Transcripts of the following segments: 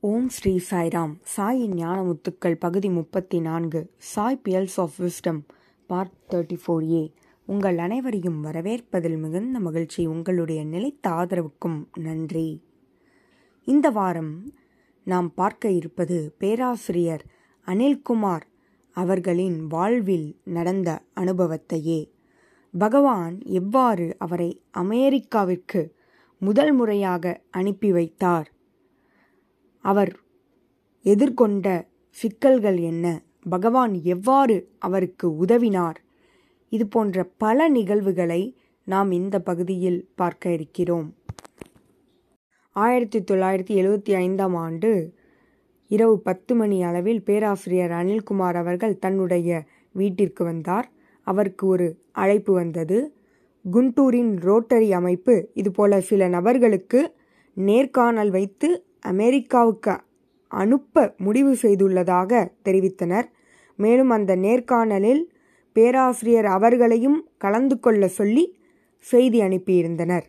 ஓம் ஸ்ரீ சாய்ராம். சாயின் ஞானமுத்துக்கள் பகுதி முப்பத்தி நான்கு Sai pearls of wisdom part thirty four A. உங்கள் அனைவரையும் வரவேற்பதில் மிகுந்த மகிழ்ச்சி உங்களுடைய நிலைத்த ஆதரவுக்கும் நன்றி. இந்த வாரம் நாம் பார்க்க இருப்பது பேராசிரியர் அனில்குமார் அவர்களின் வாழ்வில் நடந்த அனுபவத்தையே. பகவான் எவ்வாறு அவரை அமெரிக்காவிற்கு முதல் முறையாக அனுப்பி வைத்தார்? அவர் எதிர்கொண்ட சிக்கல்கள் என்ன? பகவான் எவ்வாறு அவருக்கு உதவினார்? இது போன்ற பல நிகழ்வுகளை நாம் இந்த பகுதியில் பார்க்க இருக்கிறோம். ஆயிரத்தி தொள்ளாயிரத்தி எழுபத்தி ஐந்தாம் ஆண்டு இரவு பத்து மணி அளவில் பேராசிரியர் அனில்குமார் அவர்கள் தன்னுடைய வீட்டிற்கு வந்தார். அவருக்கு ஒரு அழைப்பு வந்தது. குண்டூரின் ரோட்டரி அமைப்பு இதுபோல சில நபர்களுக்கு நேர்காணல் வைத்து அமெரிக்காவுக்கு அனுப்ப முடிவு செய்துள்ளதாக தெரிவித்தனர். மேலும் அந்த நேர்காணலில் பேராசிரியர் அவர்களையும் கலந்து கொள்ள சொல்லி செய்தி அனுப்பியிருந்தனர்.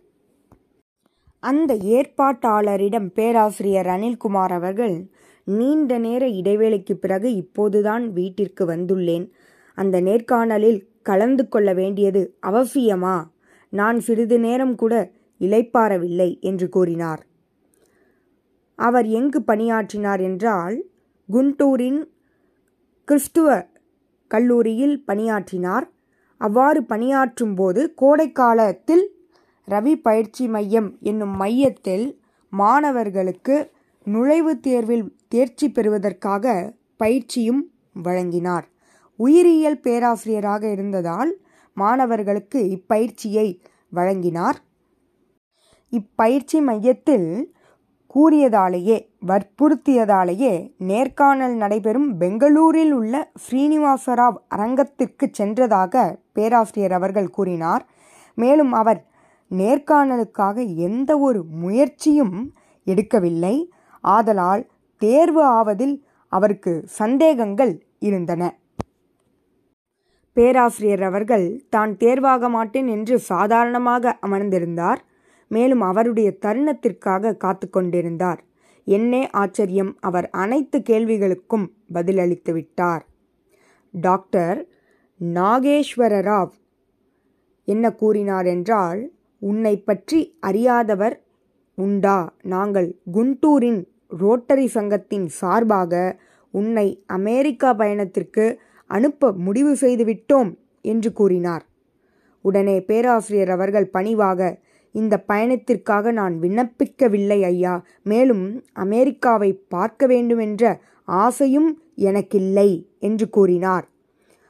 அந்த ஏற்பாட்டாளரிடம் பேராசிரியர் அனில்குமார் அவர்கள் நீண்ட நேர இடைவேளைக்கு பிறகு இப்போதுதான் வீட்டிற்கு வந்துள்ளேன். அந்த நேர்காணலில் கலந்து கொள்ள வேண்டியது அவசியமா? நான் சிறிது நேரம் கூட இளைப்பாறவில்லை என்று கூறினார். அவர் எங்கு பணியாற்றினார் என்றால் குண்டூரின் கிறிஸ்துவ கல்லூரியில் பணியாற்றினார். அவ்வாறு பணியாற்றும் போது கோடைக்காலத்தில் ரவி பயிற்சி மையம் என்னும் மையத்தில் மாணவர்களுக்கு நுழைவுத் தேர்வில் தேர்ச்சி பெறுவதற்காக பயிற்சியும் வழங்கினார். உயிரியல் பேராசிரியராக இருந்ததால் மாணவர்களுக்கு இப்பயிற்சியை வழங்கினார். இப்பயிற்சி மையத்தில் கூறியதாலேயே வற்புறுத்தியதாலேயே நேர்காணல் நடைபெறும் பெங்களூரில் உள்ள ஸ்ரீனிவாசராவ் அரங்கத்திற்கு சென்றதாக பேராசிரியர் அவர்கள் கூறினார். மேலும் அவர் நேர்காணலுக்காக எந்த ஒரு முயற்சியும் எடுக்கவில்லை. ஆதலால் தேர்வு ஆவதில் அவருக்கு சந்தேகங்கள் இருந்தன. பேராசிரியர் அவர்கள் தான் தேர்வாக மாட்டேன் என்று சாதாரணமாக அமர்ந்திருந்தார். மேலும் அவருடைய தருணத்திற்காக காத்து கொண்டிருந்தார் என்னே ஆச்சரியம் அவர் அனைத்து கேள்விகளுக்கும் பதிலளித்து விட்டார். டாக்டர் நாகேஸ்வர ராவ் என்ன கூறினார் என்றால் உன்னை பற்றி அறியாதவர் உண்டா? நாங்கள் குண்டூரின் ரோட்டரி சங்கத்தின் சார்பாக உன்னை அமெரிக்கா பயணத்திற்கு அனுப்ப முடிவு செய்துவிட்டோம் என்று கூறினார். உடனே பேராசிரியர் அவர்கள் பணிவாக இந்த பயணத்திற்காக நான் விண்ணப்பிக்கவில்லை ஐயா. மேலும் அமெரிக்காவை பார்க்க வேண்டுமென்ற ஆசையும் எனக்கில்லை என்று கூறினார்.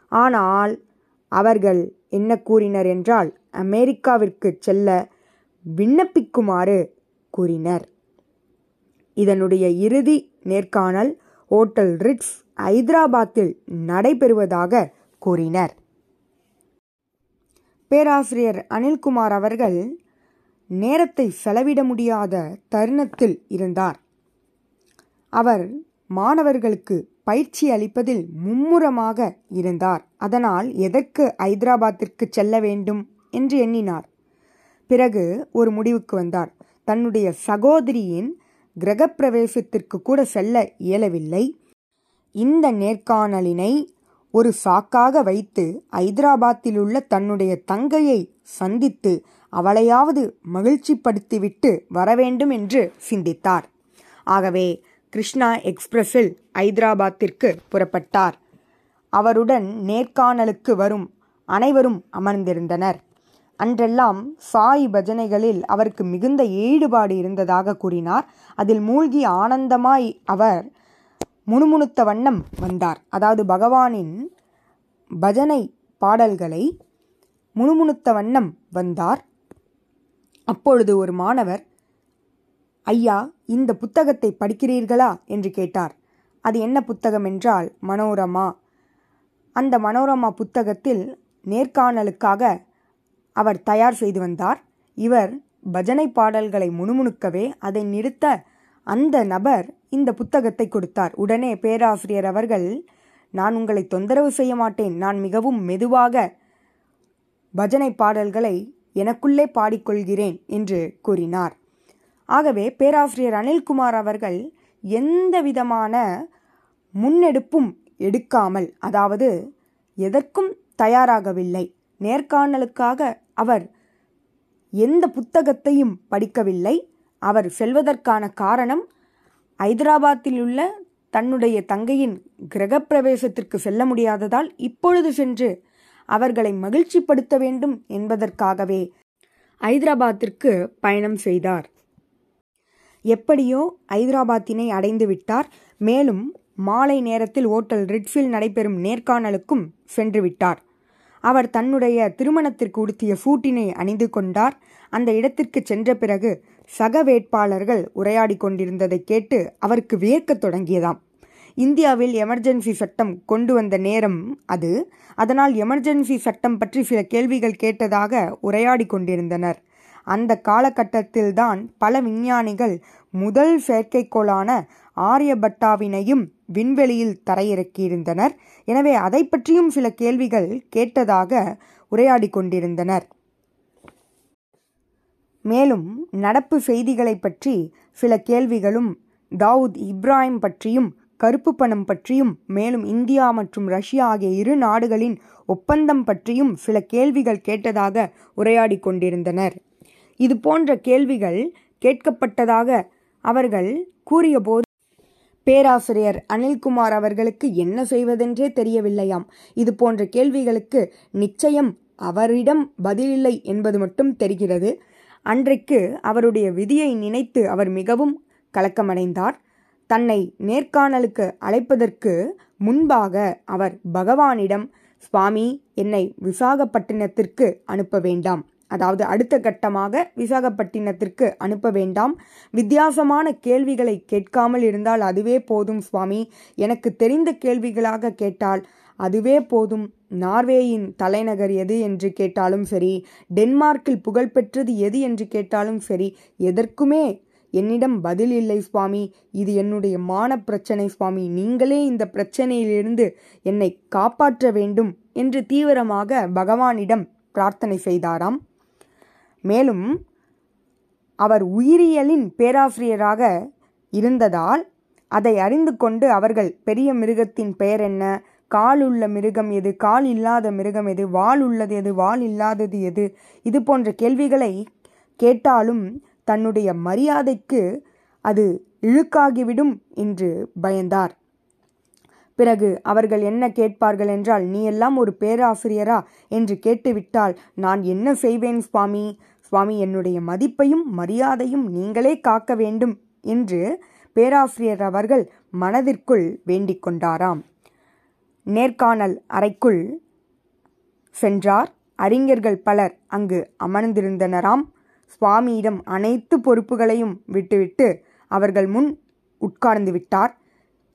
ஆனால் அவர்கள் என்ன கூறினர் என்றால் அமெரிக்காவிற்கு செல்ல விண்ணப்பிக்குமாறு கூறினர். இதனுடைய இறுதி நேர்காணல் ஹோட்டல் ரிட்ஸ் ஐதராபாத்தில் நடைபெறுவதாக கூறினர். பேராசிரியர் அனில்குமார் அவர்கள் நேரத்தை செலவிட முடியாத தருணத்தில் இருந்தார். அவர் மாணவர்களுக்கு பயிற்சி அளிப்பதில் மும்முரமாக இருந்தார். அதனால் எதற்கு ஐதராபாத்திற்கு செல்ல வேண்டும் என்று எண்ணினார். பிறகு ஒரு முடிவுக்கு வந்தார். தன்னுடைய சகோதரியின் கிரகப்பிரவேசத்திற்கு கூட செல்ல இயலவில்லை. இந்த நேர்காணலினை ஒரு சாக்காக வைத்து ஐதராபாத்திலுள்ள தன்னுடைய தங்கையை சந்தித்து அவளையாவது மகிழ்ச்சிப்படுத்திவிட்டு வரவேண்டும் என்று சிந்தித்தார். ஆகவே கிருஷ்ணா எக்ஸ்பிரஸில் ஐதராபாத்திற்கு புறப்பட்டார். அவருடன் நேர்காணலுக்கு வரும் அனைவரும் அமர்ந்திருந்தனர். அன்றெல்லாம் சாய் பஜனைகளில் அவருக்கு மிகுந்த ஈடுபாடு இருந்ததாக கூறினார். அதில் மூழ்கி ஆனந்தமாய் அவர் முணுமுணுத்த வண்ணம் வந்தார். அதாவது பகவானின் பஜனை பாடல்களை முணுமுணுத்த வண்ணம் வந்தார். அப்பொழுது ஒரு மாணவர் ஐயா இந்த புத்தகத்தை படிக்கிறீர்களா? என்று கேட்டார். அது என்ன புத்தகம் என்றால் மனோரமா. அந்த மனோரமா புத்தகத்தில் நேர்காணலுக்காக அவர் தயார் செய்து வந்தார். இவர் பஜனை பாடல்களை முணுமுணுக்கவே அதை நிறுத்த அந்த நபர் இந்த புத்தகத்தை கொடுத்தார். உடனே பேராசிரியர் அவர்கள் நான் உங்களை தொந்தரவு செய்ய மாட்டேன். நான் மிகவும் மெதுவாக பஜனை பாடல்களை எனக்குள்ளே பாடிக்கொள்கிறேன் என்று கூறினார். ஆகவே பேராசிரியர் அனில்குமார் அவர்கள் எந்த விதமான முன்னெடுப்பும் எடுக்காமல் அதாவது எதற்கும் தயாராகவில்லை. நேர்காணலுக்காக அவர் எந்த புத்தகத்தையும் படிக்கவில்லை. அவர் செல்வதற்கான காரணம் ஐதராபாத்தில் உள்ள தன்னுடைய தங்கையின் கிரகப்பிரவேசத்திற்கு செல்ல முடியாததால் இப்பொழுது சென்று அவர்களை மகிழ்ச்சிப்படுத்த வேண்டும் என்பதற்காகவே ஐதராபாத்திற்கு பயணம் செய்தார். எப்படியோ ஐதராபாத்தினை அடைந்து விட்டார். மேலும் மாலை நேரத்தில் ஓட்டல் ரிட்ஃபில் நடைபெறும் நேர்காணலுக்கும் சென்று விட்டார். அவர் தன்னுடைய திருமணத்திற்கு உடுத்திய சூட்டினை அணிந்து கொண்டார். அந்த இடத்திற்கு சென்ற பிறகு சக வேட்பாளர்கள் உரையாடி கொண்டிருந்ததை கேட்டு அவருக்கு வியக்கத் தொடங்கியதாம். இந்தியாவில் எமர்ஜென்சி சட்டம் கொண்டு வந்த நேரம் அது. அதனால் எமர்ஜென்சி சட்டம் பற்றி சில கேள்விகள் கேட்டதாக உரையாடி கொண்டிருந்தனர். அந்த காலகட்டத்தில்தான் பல விஞ்ஞானிகள் முதல் செயற்கைக்கோளான ஆரியபட்டாவினையும் விண்வெளியில் தரையிறக்கியிருந்தனர். எனவே அதை பற்றியும் சில கேள்விகள் கேட்டதாக உரையாடி கொண்டிருந்தனர். மேலும் நடப்பு செய்திகளை பற்றி சில கேள்விகளும் தாவூத் இப்ராஹிம் பற்றியும் கருப்பு பணம் பற்றியும் மேலும் இந்தியா மற்றும் ரஷ்யா ஆகிய இரு நாடுகளின் ஒப்பந்தம் பற்றியும் சில கேள்விகள் கேட்டதாக உரையாடி கொண்டிருந்தனர். இது போன்ற கேள்விகள் கேட்கப்பட்டதாக அவர்கள் கூறியபோது பேராசிரியர் அனில்குமார் அவர்களுக்கு என்ன செய்வதென்றே தெரியவில்லையாம். இது போன்ற கேள்விகளுக்கு நிச்சயம் அவரிடம் பதிலில்லை என்பது மட்டும் தெரிகிறது. அன்றைக்கு அவருடைய விதியை நினைத்து அவர் மிகவும் கலக்கமடைந்தார். தன்னை நேர்காணலுக்கு அழைப்பதற்கு முன்பாக அவர் பகவானிடம் சுவாமி என்னை விசாகப்பட்டினத்திற்கு அனுப்ப வேண்டாம். அதாவது அடுத்த கட்டமாக விசாகப்பட்டினத்திற்கு அனுப்ப வேண்டாம். வித்தியாசமான கேள்விகளை கேட்காமல் இருந்தால் அதுவே போதும் சுவாமி. எனக்கு தெரிந்த கேள்விகளாக கேட்டால் அதுவே போதும். நார்வேயின் தலைநகர் எது என்று கேட்டாலும் சரி டென்மார்க்கில் புகழ்பெற்றது எது என்று கேட்டாலும் சரி எதற்குமே என்னிடம் பதில் இல்லை சுவாமி. இது என்னுடைய மான பிரச்சனை சுவாமி. நீங்களே இந்த பிரச்சனையிலிருந்து என்னை காப்பாற்ற வேண்டும் என்று தீவிரமாக பகவானிடம் பிரார்த்தனை செய்தாராம். மேலும் அவர் உயிரியலின் பேராசிரியராக இருந்ததால் அதை அறிந்து கொண்டு அவர்கள் பெரிய மிருகத்தின் பெயர் என்ன? கால் உள்ள மிருகம் எது? கால் இல்லாத மிருகம் எது? வால் உள்ளது எது? வால் இல்லாதது எது? இது போன்ற கேள்விகளை கேட்டாலும் தன்னுடைய மரியாதைக்கு அது இழுக்காகிவிடும் என்று பயந்தார். பிறகு அவர்கள் என்ன கேட்பார்கள் என்றால் நீ எல்லாம் ஒரு பேராசிரியரா? என்று கேட்டுவிட்டால் நான் என்ன செய்வேன் சுவாமி? சுவாமி என்னுடைய மதிப்பையும் மரியாதையும் நீங்களே காக்க வேண்டும் என்று பேராசிரியர் அவர்கள் மனதிற்குள் வேண்டிக் கொண்டாராம். நேர்காணல் அறைக்குள் சென்றார். அறிஞர்கள் பலர் அங்கு அமர்ந்திருந்தனராம். சுவாமியிடம் அனைத்து பொறுப்புகளையும் விட்டுவிட்டு அவர்கள் முன் உட்கார்ந்து விட்டார்.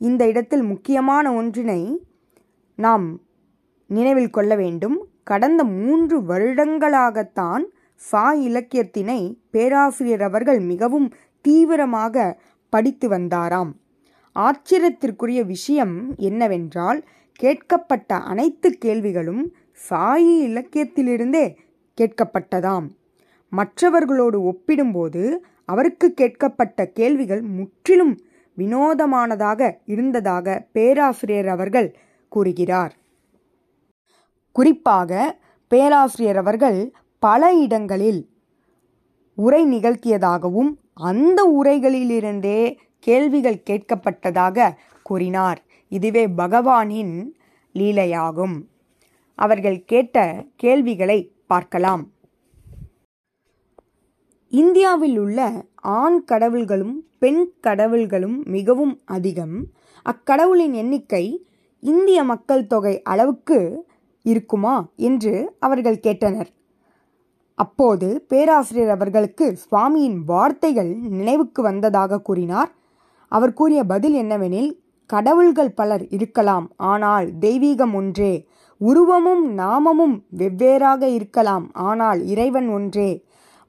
இந்த இடத்தில் முக்கியமான ஒன்றினை நாம் நினைவில் கொள்ள வேண்டும். கடந்த மூன்று வருடங்களாகத்தான் சா இலக்கியத்தினை பேராசிரியர் அவர்கள் மிகவும் தீவிரமாக படித்து வந்தாராம். ஆச்சரியத்திற்குரிய விஷயம் என்னவென்றால் கேட்கப்பட்ட அனைத்து கேள்விகளும் சாயி இலக்கியத்திலிருந்தே கேட்கப்பட்டதாம். மற்றவர்களோடு ஒப்பிடும்போது அவருக்கு கேட்கப்பட்ட கேள்விகள் முற்றிலும் வினோதமானதாக இருந்ததாக பேராசிரியர் அவர்கள் கூறுகிறார். குறிப்பாக பேராசிரியர் அவர்கள் பல இடங்களில் உரை நிகழ்த்தியதாகவும் அந்த உரைகளிலிருந்தே கேள்விகள் கேட்கப்பட்டதாக கூறினார். இதுவே பகவானின் லீலையாகும். அவர்கள் கேட்ட கேள்விகளை பார்க்கலாம். இந்தியாவில் உள்ள ஆண் கடவுள்களும் பெண் கடவுள்களும் மிகவும் அதிகம். அக்கடவுளின் எண்ணிக்கை இந்திய மக்கள் தொகை அளவுக்கு இருக்குமா என்று அவர்கள் கேட்டனர். அப்போது பேராசிரியர் அவர்களுக்கு சுவாமியின் வார்த்தைகள் நினைவுக்கு வந்ததாக கூறினார். அவர் கூறிய பதில் என்னவெனில் கடவுள்கள் பலர் இருக்கலாம் ஆனால் தெய்வீகம் ஒன்றே. உருவமும் நாமமும் வெவ்வேறாக இருக்கலாம் ஆனால் இறைவன் ஒன்றே.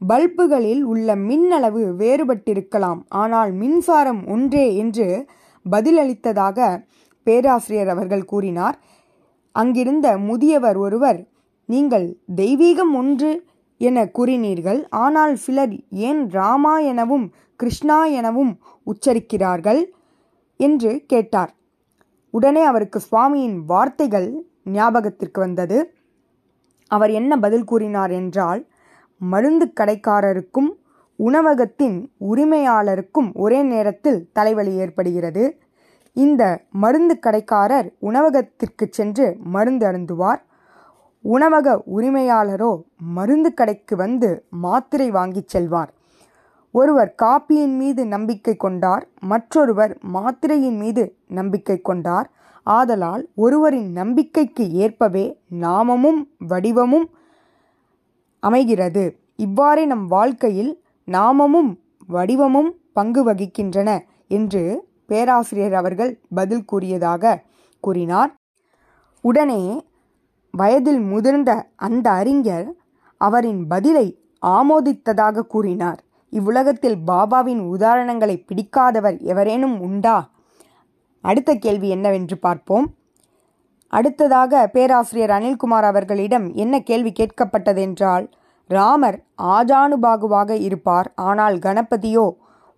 பல்புகளில் உள்ள மின்னளவு வேறுபட்டிருக்கலாம். ஆனால் மின்சாரம் ஒன்றே என்று பதிலளித்ததாக பேராசிரியர் அவர்கள் கூறினார். அங்கிருந்த முதியவர் ஒருவர் நீங்கள் தெய்வீகம் ஒன்று என கூறினீர்கள். ஆனால் சிலர் ஏன் ராமா எனவும் கிருஷ்ணா எனவும் உச்சரிக்கிறார்கள்? என்று கேட்டார். உடனே அவருக்கு சுவாமியின் வார்த்தைகள் ஞாபகத்திற்கு வந்தது. அவர் என்ன பதில் கூறினார் என்றால் மருந்து கடைக்காரருக்கும் உணவகத்தின் உரிமையாளருக்கும் ஒரே நேரத்தில் தலைவலி ஏற்படுகிறது. இந்த மருந்து கடைக்காரர் உணவகத்திற்கு சென்று மருந்து அருந்துவார். உணவக உரிமையாளரோ மருந்து கடைக்கு வந்து மாத்திரை வாங்கிச் செல்வார். ஒருவர் காப்பியின் மீது நம்பிக்கை கொண்டார் மற்றொருவர் மாத்திரையின் மீது நம்பிக்கை கொண்டார். ஆதலால் ஒருவரின் நம்பிக்கைக்கு ஏற்பவே நாமமும் வடிவமும் அமைகிறது. இவ்வாறே நம் வாழ்க்கையில் நாமமும் வடிவமும் பங்கு வகிக்கின்றன என்று பேராசிரியர் அவர்கள் பதில் கூறியதாக கூறினார். உடனே வயதில் முதிர்ந்த அந்த அறிஞர் அவரின் பதிலை ஆமோதித்ததாக கூறினார். இவ்வுலகத்தில் பாபாவின் உதாரணங்களை பிடிக்காதவர் எவரேனும் உண்டா? அடுத்த கேள்வி என்னவென்று பார்ப்போம். அடுத்ததாக பேராசிரியர் அனில்குமார் அவர்களிடம் என்ன கேள்வி கேட்கப்பட்டதென்றால் ராமர் ஆஜானுபாகுவாக இருப்பார் ஆனால் கணபதியோ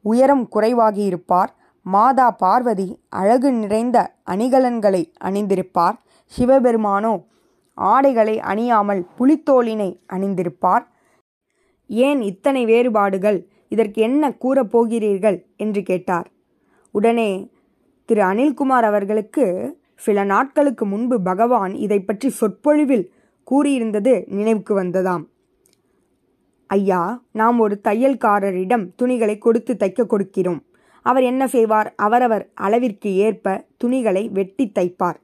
உயரம் குறைவாகி இருப்பார். மாதா பார்வதி அழகு நிறைந்த அணிகலன்களை அணிந்திருப்பார். சிவபெருமானோ ஆடைகளை அணியாமல் புலித்தோலினை அணிந்திருப்பார். ஏன் இத்தனை வேறுபாடுகள்? இதற்கு என்ன கூறப் போகிறீர்கள்? என்று கேட்டார். உடனே திரு அனில்குமார் அவர்களுக்கு சில நாட்களுக்கு முன்பு பகவான் இதை பற்றி சொற்பொழிவில் கூறியிருந்தது நினைவுக்கு வந்ததாம். ஐயா நாம் ஒரு தையல்காரரிடம் துணிகளை கொடுத்து தைக்க கொடுக்கிறோம். அவர் என்ன செய்வார்? அவரவர் அளவிற்கு ஏற்ப துணிகளை வெட்டி தைப்பார்.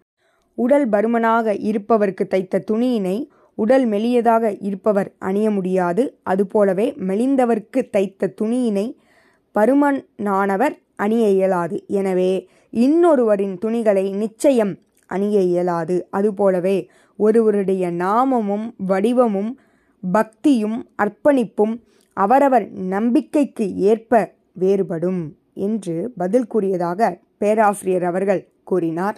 உடல் பருமனாக இருப்பவருக்கு தைத்த துணியினை உடல் மெலியதாக இருப்பவர் அணிய முடியாது. அதுபோலவே மெலிந்தவருக்கு தைத்த துணியினை பருமனானவர் அணிய இயலாது. எனவே இன்னொருவரின் துணிகளை நிச்சயம் அணிய இயலாது. அதுபோலவே ஒருவருடைய நாமமும் வடிவமும் பக்தியும் அர்ப்பணிப்பும் அவரவர் நம்பிக்கைக்கு ஏற்ப வேறுபடும் என்று பதில் கூறியதாக பேராசிரியர் அவர்கள் கூறினார்.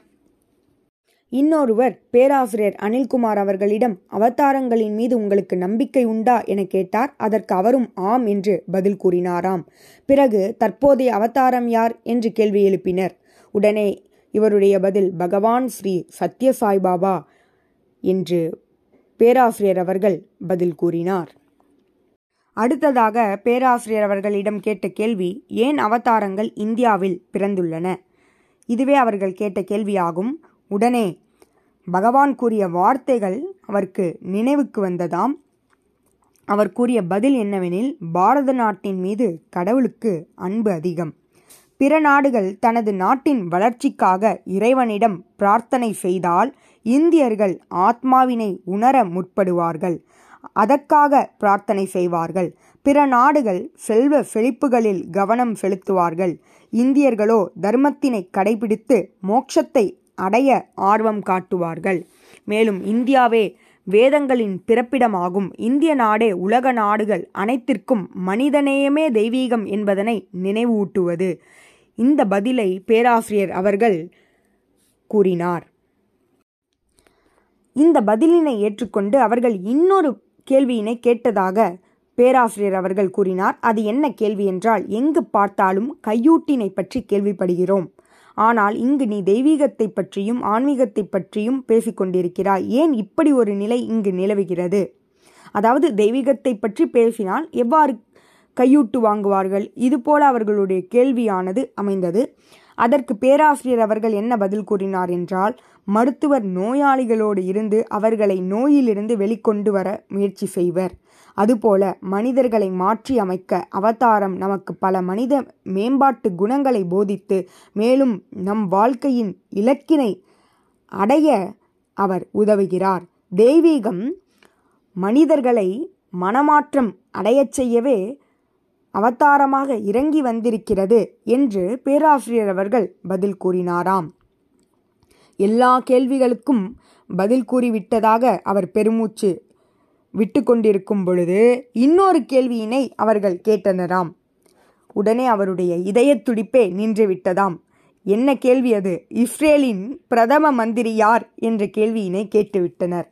இன்னொருவர் பேராசிரியர் அனில்குமார் அவர்களிடம் அவதாரங்களின் மீது உங்களுக்கு நம்பிக்கை உண்டா என கேட்டார். அதற்கு அவரும் ஆம் என்று பதில் கூறினாராம். பிறகு தற்போதைய அவதாரம் யார்? என்று கேள்வி எழுப்பினர். உடனே இவருடைய பதில் பகவான் ஸ்ரீ சத்ய சாய்பாபா என்று பேராசிரியர் அவர்கள் பதில் கூறினார். அடுத்ததாக பேராசிரியர் அவர்களிடம் கேட்ட கேள்வி ஏன் அவதாரங்கள் இந்தியாவில் பிறந்துள்ளன? இதுவே அவர்கள் கேட்ட கேள்வியாகும். உடனே பகவான் கூறிய வார்த்தைகள் அவருக்கு நினைவுக்கு வந்ததாம். அவர் கூறிய பதில் என்னவெனில் பாரத நாட்டின் மீது கடவுளுக்கு அன்பு அதிகம். பிற நாடுகள் தனது நாட்டின் வளர்ச்சிக்காக இறைவனிடம் பிரார்த்தனை செய்தால் இந்தியர்கள் ஆத்மாவினை உணர முற்படுவார்கள். அதற்காக பிரார்த்தனை செய்வார்கள். பிற நாடுகள் செல்வ செழிப்புகளில் கவனம் செலுத்துவார்கள். இந்தியர்களோ தர்மத்தினை கடைபிடித்து மோட்சத்தை அடைய ஆர்வம் காட்டுவார்கள். மேலும் இந்தியாவே வேதங்களின் பிறப்பிடமாகும். இந்திய நாடே உலக நாடுகள் அனைத்திற்கும் மனிதநேயமே தெய்வீகம் என்பதனை நினைவூட்டுவது. இந்த பதிலை பேராசிரியர் அவர்கள் கூறினார். இந்த பதிலினை ஏற்றுக்கொண்டு அவர்கள் இன்னொரு கேள்வியினை கேட்டதாக பேராசிரியர் அவர்கள் கூறினார். அது என்ன கேள்வி என்றால் எங்கு பார்த்தாலும் கையூட்டினை பற்றி கேள்விப்படுகிறோம். ஆனால் இங்கு நீ தெய்வீகத்தை பற்றியும் ஆன்மீகத்தை பற்றியும் பேசிக்கொண்டிருக்கிறாய். ஏன் இப்படி ஒரு நிலை இங்கு நிலவுகிறது? அதாவது தெய்வீகத்தை பற்றி பேசினால் எவ்வாறு கையூட்டு வாங்குவார்கள். இதுபோல அவர்களுடைய கேள்வியானது அமைந்தது. அதற்கு பேராசிரியர் அவர்கள் என்ன பதில் கூறினார் என்றால் மருத்துவர் நோயாளிகளோடு இருந்து அவர்களை நோயிலிருந்து வெளிக்கொண்டு வர முயற்சி செய்வர். அதுபோல மனிதர்களை மாற்றி அமைக்க அவதாரம் நமக்கு பல மனித மேம்பாட்டு குணங்களை போதித்து மேலும் நம் வாழ்க்கையின் இலக்கினை அடைய அவர் உதவுகிறார். தெய்வீகம் மனிதர்களை மனமாற்றம் அடையச் செய்யவே அவதாரமாக இறங்கி வந்திருக்கிறது என்று பேராசிரியர் அவர்கள் பதில் கூறினாராம். எல்லா கேள்விகளுக்கும் பதில் கூறிவிட்டதாக அவர் பெருமூச்சு விட்டு கொண்டிருக்கும் பொழுது இன்னொரு கேள்வியினை அவர்கள் கேட்டனராம். உடனே அவருடைய இதய துடிப்பே நின்று விட்டதாம். என்ன கேள்வி அது? இஸ்ரேலின் பிரதம மந்திரி யார்? என்ற கேள்வியினை கேட்டுவிட்டனர்.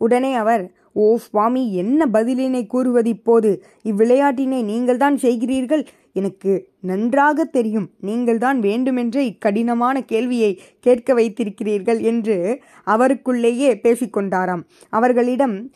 உடனே அவர் ஓ சுவாமி என்ன பதிலினை கூறுவது இப்போது இவ்விளையாட்டினை நீங்கள்தான் செய்கிறீர்கள்? எனக்கு நன்றாக தெரியும். நீங்கள்தான் வேண்டுமென்றே இக்கடினமான கேள்வியை கேட்க வைத்திருக்கிறீர்கள் என்று அவருக்குள்ளேயே பேசிக்கொண்டாராம் அவர்களிடம்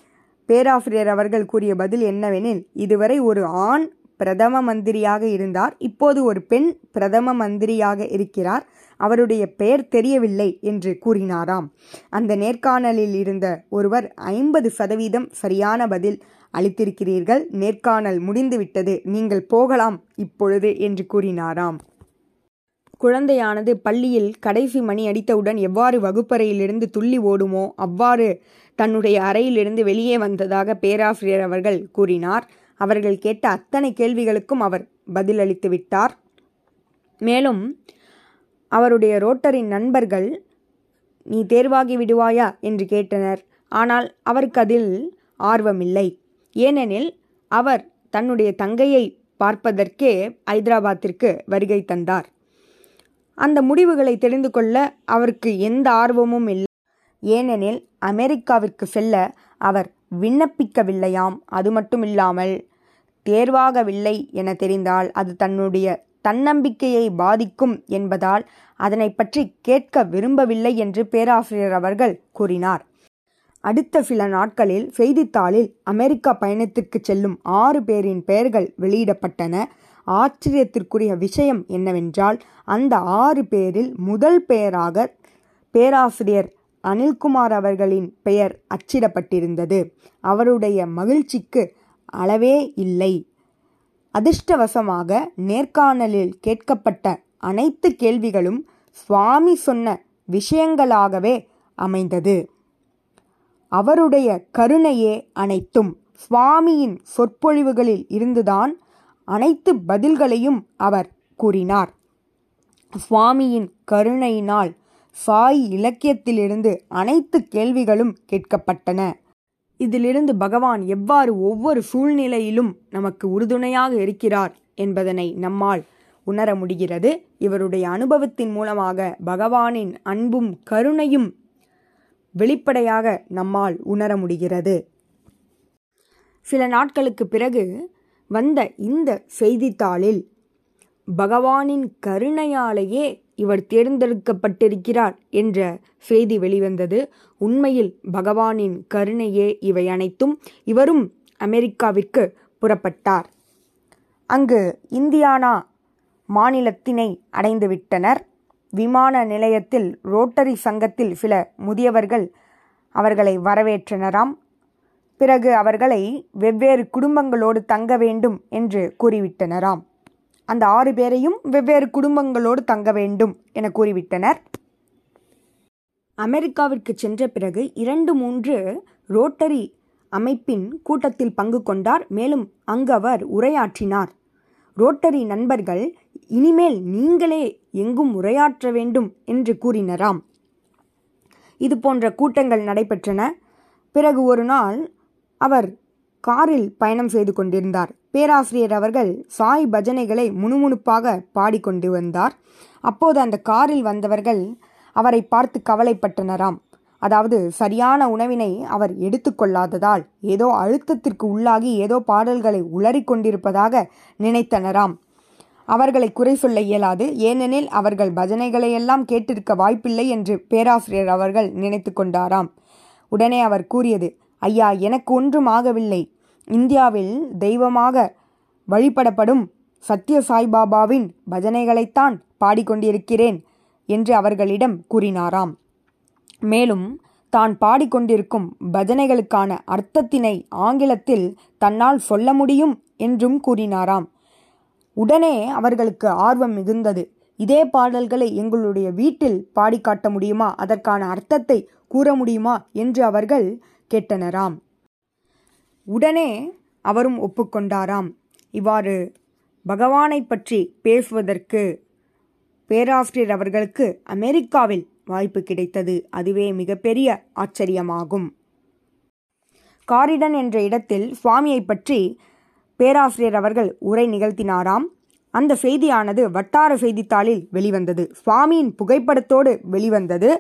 பேராசிரியர் அவர்கள் கூறிய பதில் என்னவெனில் இதுவரை ஒரு ஆண் பிரதம மந்திரியாக இருந்தார். இப்போது ஒரு பெண் பிரதம மந்திரியாக இருக்கிறார். அவருடைய பெயர் தெரியவில்லை என்று கூறினாராம். அந்த நேர்காணலில் இருந்த ஒருவர் ஐம்பது சதவீதம் சரியான பதில் அளித்திருக்கிறீர்கள். நேர்காணல் முடிந்துவிட்டது. நீங்கள் போகலாம் இப்பொழுது என்று கூறினாராம். குழந்தையானது பள்ளியில் கடைசி மணி அடித்தவுடன் எவ்வாறு வகுப்பறையிலிருந்து துள்ளி ஓடுமோ அவ்வாறு தன்னுடைய அறையிலிருந்து வெளியே வந்ததாக பேராசிரியர் அவர்கள் கூறினார். அவர்கள் கேட்ட அத்தனை கேள்விகளுக்கும் அவர் பதிலளித்து விட்டார். மேலும் அவருடைய ரோட்டரின் நண்பர்கள் நீ தேர்வாகி விடுவாயா? என்று கேட்டனர். ஆனால் அவருக்கு அதில் ஆர்வமில்லை. ஏனெனில் அவர் தன்னுடைய தங்கையை பார்ப்பதற்கே ஐதராபாத்திற்கு வருகை தந்தார். அந்த முடிவுகளை தெரிந்து கொள்ள அவருக்கு எந்த ஆர்வமும் இல்லை. ஏனெனில் அமெரிக்காவிற்கு செல்ல அவர் விண்ணப்பிக்கவில்லையாம். அது மட்டுமில்லாமல் தேர்வாகவில்லை என தெரிந்தால் அது தன்னுடைய தன்னம்பிக்கையை பாதிக்கும் என்பதால் அதனை பற்றி கேட்க விரும்பவில்லை என்று பேராசிரியர் அவர்கள் கூறினார். அடுத்த சில நாட்களில் செய்தித்தாளில் அமெரிக்கா பயணத்திற்கு செல்லும் ஆறு பேரின் பெயர்கள் வெளியிடப்பட்டன. ஆச்சரியத்திற்குரிய விஷயம் என்னவென்றால் அந்த ஆறு பேரில் முதல் பெயராக பேராசிரியர் அனில்குமார் அவர்களின் பெயர் அச்சிடப்பட்டிருந்தது. அவருடைய மகிழ்ச்சிக்கு அளவே இல்லை. அதிர்ஷ்டவசமாக நேர்காணலில் கேட்கப்பட்ட அனைத்து கேள்விகளும் சுவாமி சொன்ன விஷயங்களாகவே அமைந்தது. அவருடைய கருணையே அனைத்தும் சுவாமியின் சொற்பொழிவுகளில் இருந்துதான் அனைத்து பதில்களையும் அவர் கூறினார். சுவாமியின் கருணையினால் சாய் இலக்கியத்திலிருந்து அனைத்து கேள்விகளும் கேட்கப்பட்டன. இதிலிருந்து பகவான் எவ்வாறு ஒவ்வொரு சூழ்நிலையிலும் நமக்கு உறுதுணையாக இருக்கிறார் என்பதனை நம்மால் உணர முடிகிறது. இவருடைய அனுபவத்தின் மூலமாக பகவானின் அன்பும் கருணையும் வெளிப்படையாக நம்மால் உணர முடிகிறது. சில நாட்களுக்கு பிறகு வந்த இந்த செய்தித்தாளில் பகவானின் கருணையாலேயே இவர் தேர்ந்தெடுக்கப்பட்டிருக்கிறார் என்ற செய்தி வெளிவந்தது. உண்மையில் பகவானின் கருணையே இவை அனைத்தும். இவரும் அமெரிக்காவிற்கு புறப்பட்டார். அங்கு இந்தியானா மாநிலத்தினை அடைந்துவிட்டனர். விமான நிலையத்தில் ரோட்டரி சங்கத்தில் சில முதியவர்கள் அவர்களை வரவேற்றனராம். பிறகு அவர்களை வெவ்வேறு குடும்பங்களோடு தங்க வேண்டும் என்று கூறிவிட்டனராம். அந்த ஆறு பேரையும் வெவ்வேறு குடும்பங்களோடு தங்க வேண்டும் என கூறிவிட்டனர். அமெரிக்காவிற்கு சென்ற பிறகு இரண்டு மூன்று ரோட்டரி அமைப்பின் கூட்டத்தில் பங்கு கொண்டார். மேலும் அங்கு அவர் உரையாற்றினார். ரோட்டரி நண்பர்கள் இனிமேல் நீங்களே எங்கும் உரையாற்ற வேண்டும் என்று கூறினராம். இது போன்ற கூட்டங்கள் நடைபெற்றன. பிறகு ஒரு நாள் அவர் காரில் பயணம் செய்து கொண்டிருந்தார். பேராசிரியர் அவர்கள் சாய் பஜனைகளை முணுமுணுப்பாக பாடிக்கொண்டு வந்தார். அப்போது அந்த காரில் வந்தவர்கள் அவரை பார்த்து கவலைப்பட்டனராம். அதாவது சரியான உணவினை அவர் எடுத்துக்கொள்ளாததால் ஏதோ அழுத்தத்திற்கு உள்ளாகி ஏதோ பாடல்களை உளறிக் கொண்டிருப்பதாக நினைத்தனராம். அவர்களை குறை சொல்ல இயலாது. ஏனெனில் அவர்கள் பஜனைகளையெல்லாம் கேட்டிருக்க வாய்ப்பில்லை என்று பேராசிரியர் அவர்கள் நினைத்து கொண்டாராம். உடனே அவர் கூறியது ஐயா எனக்கு ஒன்றும் ஆகவில்லை. இந்தியாவில் தெய்வமாக வழிபடப்படும் சத்ய சாய்பாபாவின் பஜனைகளைத்தான் பாடிக்கொண்டிருக்கிறேன் என்று அவர்களிடம் கூறினாராம். மேலும் தான் பாடிக்கொண்டிருக்கும் பஜனைகளுக்கான அர்த்தத்தினை ஆங்கிலத்தில் தன்னால் சொல்ல முடியும் என்றும் கூறினாராம். உடனே அவர்களுக்கு ஆர்வம் மிகுந்தது. இதே பாடல்களை எங்களுடைய வீட்டில் பாடி காட்ட முடியுமா? அதற்கான அர்த்தத்தை கூற முடியுமா? என்று அவர்கள் கேட்டனராம். உடனே அவரும் ஒப்புக்கொண்டாராம். இவ்வாறு பகவானை பற்றி பேசுவதற்கு பேராசிரியர் அவர்களுக்கு அமெரிக்காவில் வாய்ப்பு கிடைத்தது. அதுவே மிகப்பெரிய ஆச்சரியமாகும். காரிடன் என்ற இடத்தில் சுவாமியை பற்றி பேராசிரியர் அவர்கள் உரை நிகழ்த்தினாராம். அந்த செய்தியானது வட்டார செய்தித்தாளில் வெளிவந்தது. சுவாமியின் புகைப்படத்தோடு வெளிவந்தது.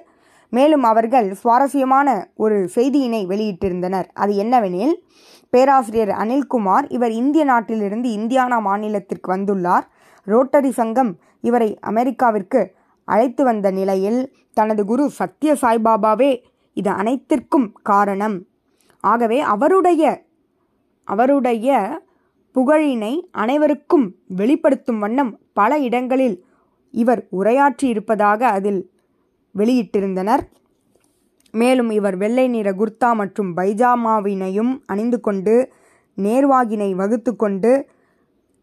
மேலும் அவர்கள் சுவாரஸ்யமான ஒரு செய்தியினை வெளியிட்டிருந்தனர். அது என்னவெனில் பேராசிரியர் அனில்குமார் இவர் இந்திய நாட்டிலிருந்து இந்தியானா மாநிலத்திற்கு வந்துள்ளார். ரோட்டரி சங்கம் இவரை அமெரிக்காவிற்கு அழைத்து வந்த நிலையில் தனது குரு சத்ய சாய்பாபாவே இது அனைத்திற்கும் காரணம். ஆகவே அவருடைய அவருடைய புகழினை அனைவருக்கும் வெளிப்படுத்தும் வண்ணம் பல இடங்களில் இவர் உரையாற்றி இருப்பதாக அதில் வெளியிட்டிருந்தனர். மேலும் இவர் வெள்ளை நிற குர்தா மற்றும் பைஜாமாவினையும் அணிந்து கொண்டு நேர்வாகினை வகுத்து கொண்டு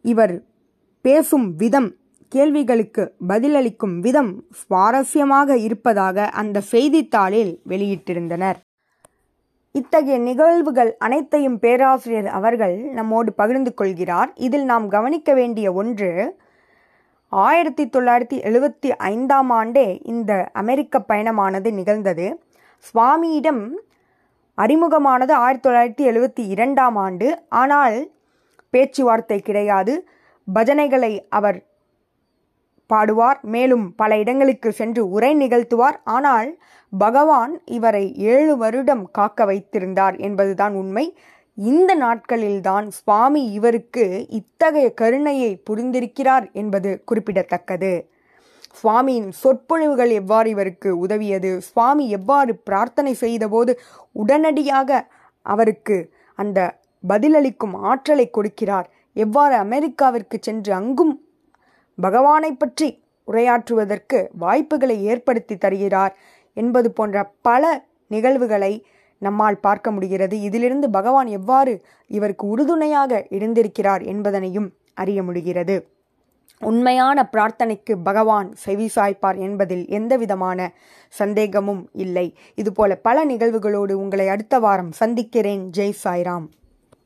இவர் பேசும் விதம் கேள்விகளுக்கு பதிலளிக்கும் விதம் சுவாரஸ்யமாக இருப்பதாக அந்த செய்தித்தாளில் வெளியிட்டிருந்தனர். இத்தகைய நிகழ்வுகள் அனைத்தையும் பேராசிரியர் அவர்கள் நம்மோடு பகிர்ந்து கொள்கிறார். இதில் நாம் கவனிக்க வேண்டிய ஒன்று ஆயிரத்தி தொள்ளாயிரத்தி எழுபத்தி ஐந்தாம் ஆண்டே இந்த அமெரிக்க பயணமானது நிகழ்ந்தது. சுவாமியிடம் அறிமுகமானது ஆயிரத்தி தொள்ளாயிரத்தி எழுபத்தி இரண்டாம் ஆண்டு. ஆனால் பேச்சுவார்த்தை கிடையாது. பஜனைகளை அவர் பாடுவார். மேலும் பல இடங்களுக்கு சென்று உரை நிகழ்த்துவார். ஆனால் பகவான் இவரை ஏழு வருடம் காக்க வைத்திருந்தார் என்பதுதான் உண்மை. இந்த நாட்களில்தான் சுவாமி இவருக்கு இத்தகைய கருணையை புரிந்திருக்கிறார் என்பது குறிப்பிடத்தக்கது. சுவாமியின் சொற்பொழிவுகள் எவ்வாறு இவருக்கு உதவியது? சுவாமி எவ்வாறு பிரார்த்தனை செய்தபோது உடனடியாக அவருக்கு அந்த பதிலளிக்கும் ஆற்றலை கொடுக்கிறார்? எவ்வாறு அமெரிக்காவிற்கு சென்று அங்கும் பகவானை பற்றி உரையாற்றுவதற்கு வாய்ப்புகளை ஏற்படுத்தி தருகிறார் என்பது போன்ற பல நிகழ்வுகளை நம்மால் பார்க்க முடிகிறது. இதிலிருந்து பகவான் எவ்வாறு இவருக்கு உறுதுணையாக இருந்திருக்கிறார் என்பதனையும் அறிய முடிகிறது. உண்மையான பிரார்த்தனைக்கு பகவான் செவி சாய்ப்பார் என்பதில் எந்தவிதமான சந்தேகமும் இல்லை. இதுபோல பல நிகழ்வுகளோடு உங்களை அடுத்த வாரம் சந்திக்கிறேன். ஜெய் சாய்ராம்.